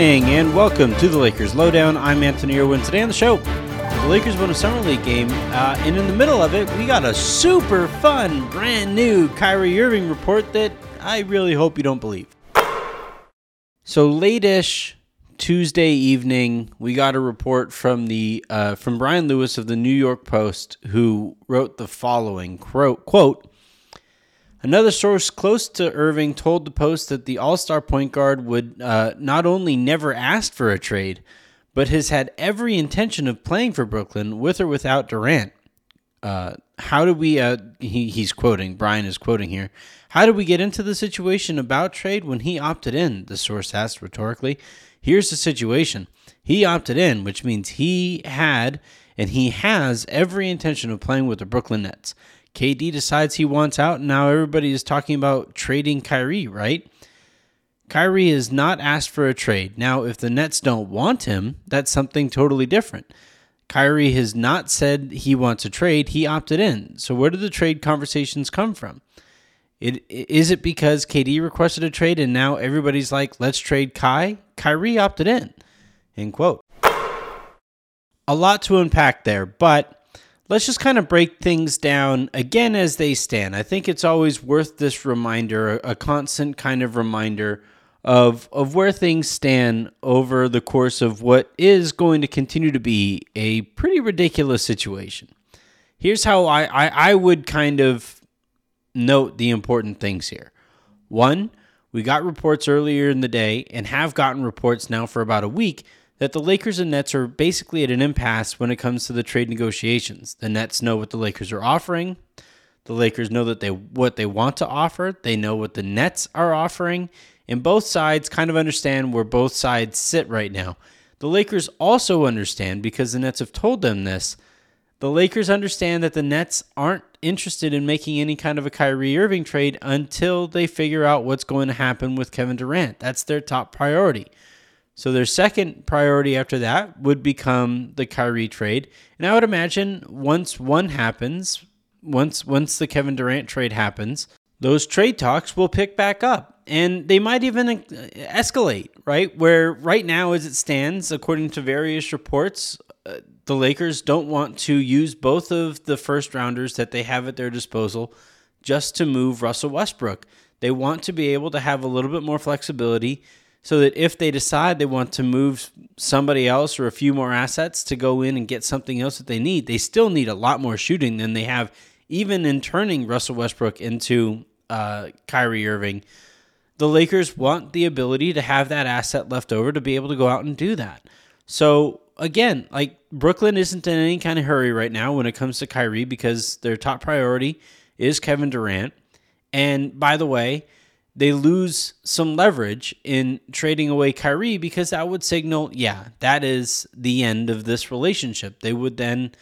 Morning and welcome to the Lakers Lowdown. I'm Anthony Irwin. Today on the show, the Lakers won a Summer League game, uh, and in the middle of it, we got a super fun, brand new Kyrie Irving report that I really hope you don't believe. So, late-ish Tuesday evening, we got a report from the uh, from Brian Lewis of the New York Post, who wrote the following quote, quote Another source close to Irving told the Post that the All Star point guard would uh, not only never asked for a trade, but has had every intention of playing for Brooklyn with or without Durant. Uh, how do we? Uh, he, he's quoting. Brian is quoting here. How did we get into the situation about trade when he opted in? The source asked rhetorically. Here's the situation. He opted in, which means he had and he has every intention of playing with the Brooklyn Nets. KD decides he wants out, and now everybody is talking about trading Kyrie, right? Kyrie has not asked for a trade. Now, if the Nets don't want him, that's something totally different. Kyrie has not said he wants a trade. He opted in. So, where did the trade conversations come from? It, is it because KD requested a trade and now everybody's like, let's trade Kai? Kyrie opted in. End quote. A lot to unpack there, but let's just kind of break things down again as they stand. I think it's always worth this reminder, a constant kind of reminder of of where things stand over the course of what is going to continue to be a pretty ridiculous situation. Here's how I, I, I would kind of note the important things here. One, we got reports earlier in the day and have gotten reports now for about a week that the Lakers and Nets are basically at an impasse when it comes to the trade negotiations. The Nets know what the Lakers are offering. The Lakers know that they what they want to offer. They know what the Nets are offering, and both sides kind of understand where both sides sit right now. The Lakers also understand because the Nets have told them this. The Lakers understand that the Nets aren't interested in making any kind of a Kyrie Irving trade until they figure out what's going to happen with Kevin Durant. That's their top priority. So their second priority after that would become the Kyrie trade. And I would imagine once one happens, once once the Kevin Durant trade happens, those trade talks will pick back up. And they might even escalate, right? Where right now as it stands, according to various reports, uh, the Lakers don't want to use both of the first rounders that they have at their disposal just to move Russell Westbrook. They want to be able to have a little bit more flexibility so that if they decide they want to move somebody else or a few more assets to go in and get something else that they need, they still need a lot more shooting than they have, even in turning Russell Westbrook into uh, Kyrie Irving. The Lakers want the ability to have that asset left over to be able to go out and do that. So again, like Brooklyn isn't in any kind of hurry right now when it comes to Kyrie because their top priority is Kevin Durant. And by the way, they lose some leverage in trading away Kyrie because that would signal, yeah, that is the end of this relationship. They would then,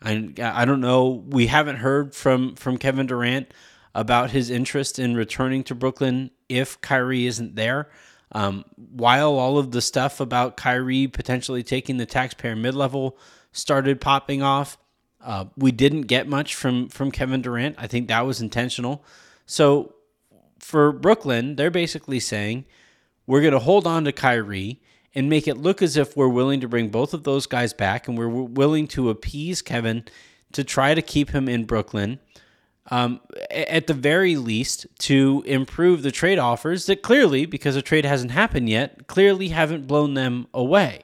I, I don't know, we haven't heard from from Kevin Durant about his interest in returning to Brooklyn if Kyrie isn't there. Um, while all of the stuff about Kyrie potentially taking the taxpayer mid level started popping off, uh, we didn't get much from from Kevin Durant. I think that was intentional. So for Brooklyn, they're basically saying we're going to hold on to Kyrie and make it look as if we're willing to bring both of those guys back and we're willing to appease Kevin to try to keep him in Brooklyn. Um, at the very least, to improve the trade offers that clearly, because a trade hasn't happened yet, clearly haven't blown them away.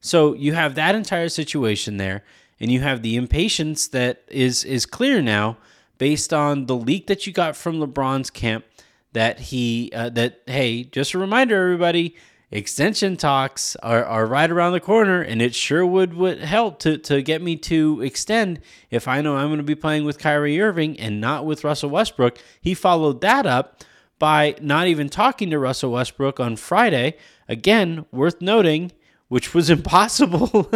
So you have that entire situation there, and you have the impatience that is is clear now based on the leak that you got from LeBron's camp that he uh, that hey, just a reminder, everybody, extension talks are, are right around the corner, and it sure would would help to to get me to extend if I know I'm going to be playing with Kyrie Irving and not with Russell Westbrook. He followed that up by not even talking to Russell Westbrook on Friday. Again, worth noting, which was impossible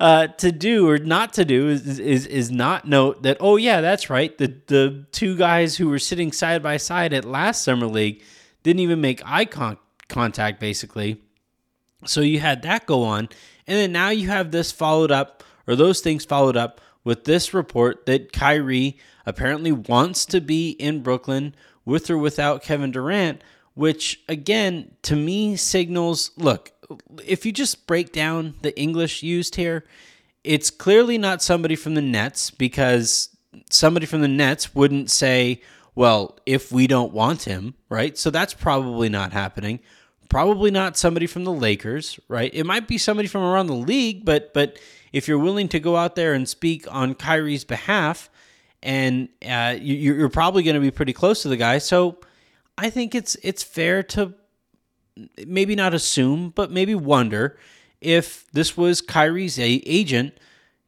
uh, to do or not to do is, is is not note that oh yeah that's right. The the two guys who were sitting side by side at last summer league didn't even make eye con- contact basically. So you had that go on. And then now you have this followed up or those things followed up with this report that Kyrie apparently wants to be in Brooklyn with or without Kevin Durant which again to me signals look, if you just break down the English used here, it's clearly not somebody from the Nets because somebody from the Nets wouldn't say, well, if we don't want him, right? So that's probably not happening. Probably not somebody from the Lakers, right? It might be somebody from around the league, but but if you're willing to go out there and speak on Kyrie's behalf, and uh, you, are probably going to be pretty close to the guy, so I think it's it's fair to maybe not assume, but maybe wonder if this was Kyrie's a- agent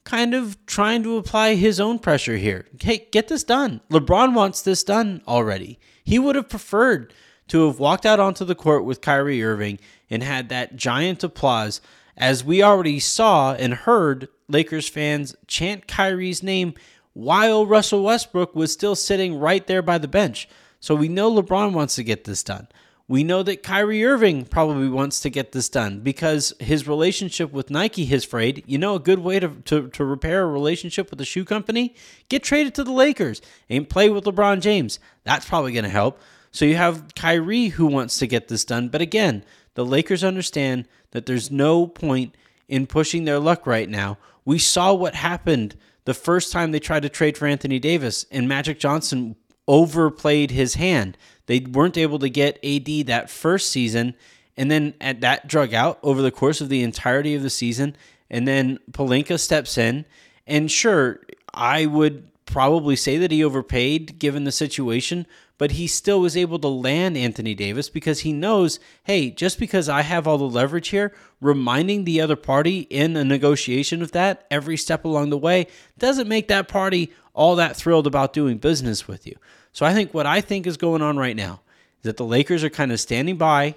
kind of trying to apply his own pressure here. Hey, get this done. LeBron wants this done already. He would have preferred to have walked out onto the court with Kyrie Irving and had that giant applause as we already saw and heard Lakers fans chant Kyrie's name while Russell Westbrook was still sitting right there by the bench. So we know LeBron wants to get this done. We know that Kyrie Irving probably wants to get this done because his relationship with Nike has frayed. You know, a good way to, to, to repair a relationship with a shoe company? Get traded to the Lakers and play with LeBron James. That's probably going to help. So you have Kyrie who wants to get this done. But again, the Lakers understand that there's no point in pushing their luck right now. We saw what happened the first time they tried to trade for Anthony Davis, and Magic Johnson overplayed his hand. They weren't able to get AD that first season, and then at that drug out over the course of the entirety of the season. And then Pelinka steps in, and sure, I would probably say that he overpaid given the situation, but he still was able to land Anthony Davis because he knows, hey, just because I have all the leverage here, reminding the other party in a negotiation of that every step along the way doesn't make that party all that thrilled about doing business with you. So I think what I think is going on right now is that the Lakers are kind of standing by.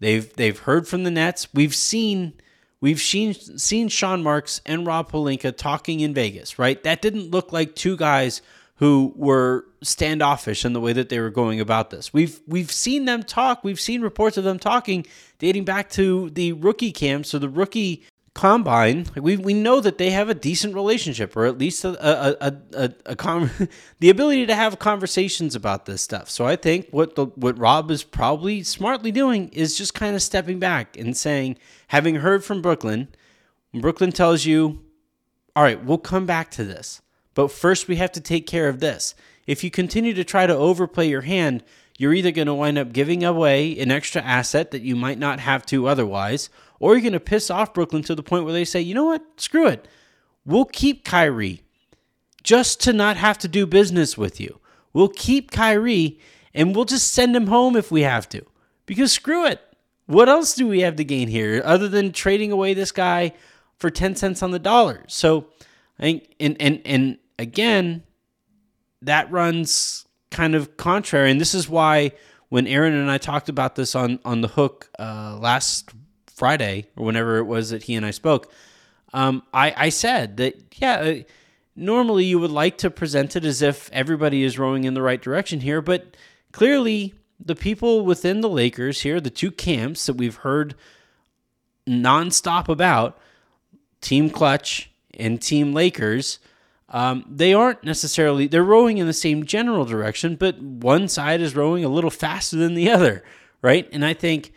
They've they've heard from the Nets. We've seen we've seen seen Sean Marks and Rob Pelinka talking in Vegas, right? That didn't look like two guys who were standoffish in the way that they were going about this. We've we've seen them talk. We've seen reports of them talking dating back to the rookie camps or the rookie combine, we we know that they have a decent relationship, or at least a a a, a, a con- the ability to have conversations about this stuff. So I think what the what Rob is probably smartly doing is just kind of stepping back and saying, having heard from Brooklyn, Brooklyn tells you, all right, we'll come back to this, but first we have to take care of this. If you continue to try to overplay your hand, you're either going to wind up giving away an extra asset that you might not have to otherwise or you're going to piss off Brooklyn to the point where they say, you know what? Screw it. We'll keep Kyrie just to not have to do business with you. We'll keep Kyrie and we'll just send him home if we have to. Because screw it. What else do we have to gain here other than trading away this guy for 10 cents on the dollar? So I think, and, and, and again, that runs kind of contrary. And this is why when Aaron and I talked about this on, on the hook uh, last Friday or whenever it was that he and I spoke, um, I, I said that, yeah, uh, normally you would like to present it as if everybody is rowing in the right direction here, but clearly the people within the Lakers here, the two camps that we've heard nonstop about, Team Klutch and Team Lakers, um, they aren't necessarily they're rowing in the same general direction, but one side is rowing a little faster than the other, right? And I think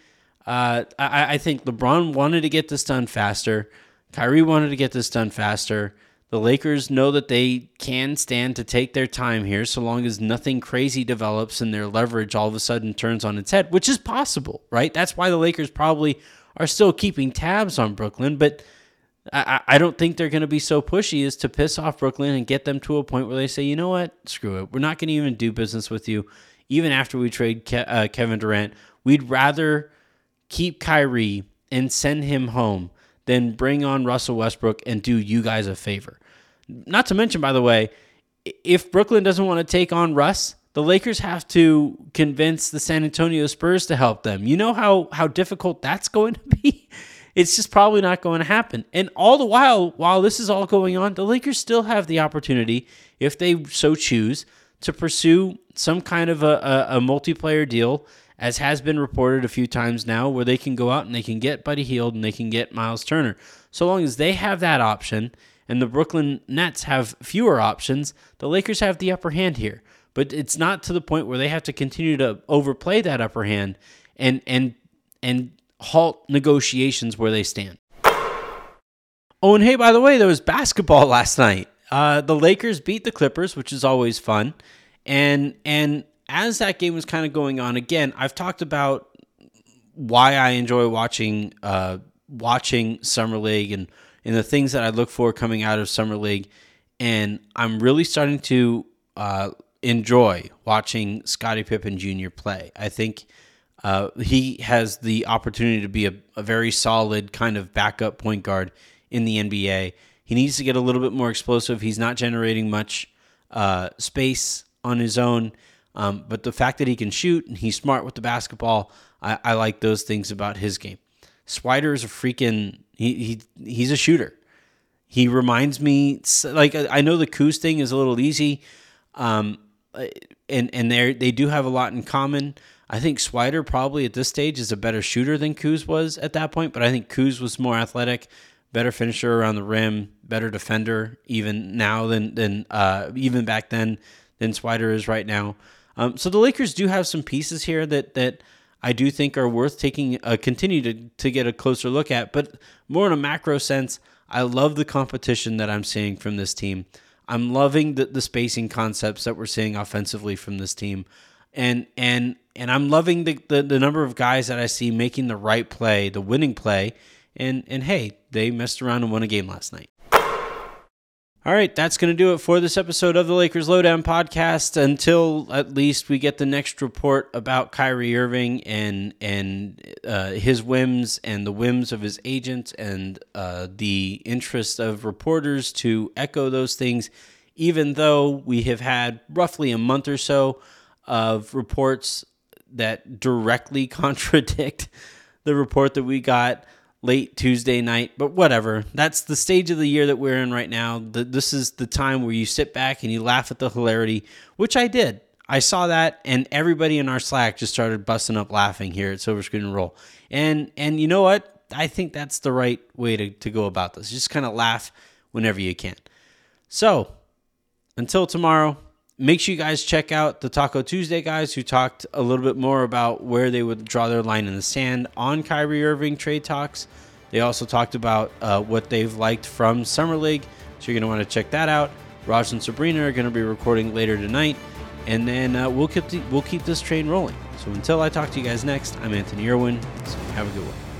uh, I, I think LeBron wanted to get this done faster. Kyrie wanted to get this done faster. The Lakers know that they can stand to take their time here so long as nothing crazy develops and their leverage all of a sudden turns on its head, which is possible, right? That's why the Lakers probably are still keeping tabs on Brooklyn, but I, I don't think they're going to be so pushy as to piss off Brooklyn and get them to a point where they say, you know what, screw it. We're not going to even do business with you. Even after we trade Ke- uh, Kevin Durant, we'd rather keep Kyrie and send him home than bring on Russell Westbrook and do you guys a favor. Not to mention, by the way, if Brooklyn doesn't want to take on Russ, the Lakers have to convince the San Antonio Spurs to help them. You know how how difficult that's going to be? It's just probably not going to happen. And all the while, while this is all going on, the Lakers still have the opportunity, if they so choose, to pursue some kind of a, a, a multiplayer deal as has been reported a few times now, where they can go out and they can get Buddy Hield and they can get Myles Turner. So long as they have that option and the Brooklyn Nets have fewer options, the Lakers have the upper hand here. but it's not to the point where they have to continue to overplay that upper hand and and and halt negotiations where they stand. Oh, and hey, by the way, there was basketball last night. Uh, the Lakers beat the Clippers, which is always fun, and and as that game was kind of going on, again, I've talked about why I enjoy watching uh, watching summer league and and the things that I look for coming out of summer league, and I'm really starting to uh, enjoy watching Scottie Pippen Jr. play. I think uh, he has the opportunity to be a, a, very solid kind of backup point guard in the NBA. He needs to get a little bit more explosive. He's not generating much uh, space on his own, um, but the fact that he can shoot and he's smart with the basketball, I, I like those things about his game. Swider is a freaking he, he he's a shooter. He reminds me like I know the Kuz thing is a little easy, um, and and they they do have a lot in common. I think Swider probably at this stage is a better shooter than Kuz was at that point, but I think Kuz was more athletic, better finisher around the rim, better defender even now than than uh, even back then than Swider is right now. Um, so the Lakers do have some pieces here that that I do think are worth taking a continue to, to get a closer look at. But more in a macro sense, I love the competition that I'm seeing from this team. I'm loving the, the spacing concepts that we're seeing offensively from this team. And and and I'm loving the, the, the number of guys that I see making the right play, the winning play. And and hey, they messed around and won a game last night. All right, that's going to do it for this episode of the Lakers Lowdown podcast. Until at least we get the next report about Kyrie Irving and and uh, his whims and the whims of his agent and uh, the interest of reporters to echo those things. Even though we have had roughly a month or so of reports that directly contradict the report that we got late Tuesday night, but whatever. That's the stage of the year that we're in right now. The, this is the time where you sit back and you laugh at the hilarity, which I did. I saw that, and everybody in our Slack just started busting up laughing here at Silver Screen and Roll. And and you know what? I think that's the right way to, to go about this. Just kind of laugh whenever you can. So until tomorrow, make sure you guys check out the Taco Tuesday guys who talked a little bit more about where they would draw their line in the sand on Kyrie Irving trade talks. They also talked about uh, what they've liked from Summer League, so you're going to want to check that out. Raj and Sabrina are going to be recording later tonight, and then uh, we'll keep the, we'll keep this train rolling. So until I talk to you guys next, I'm Anthony Irwin. So have a good one.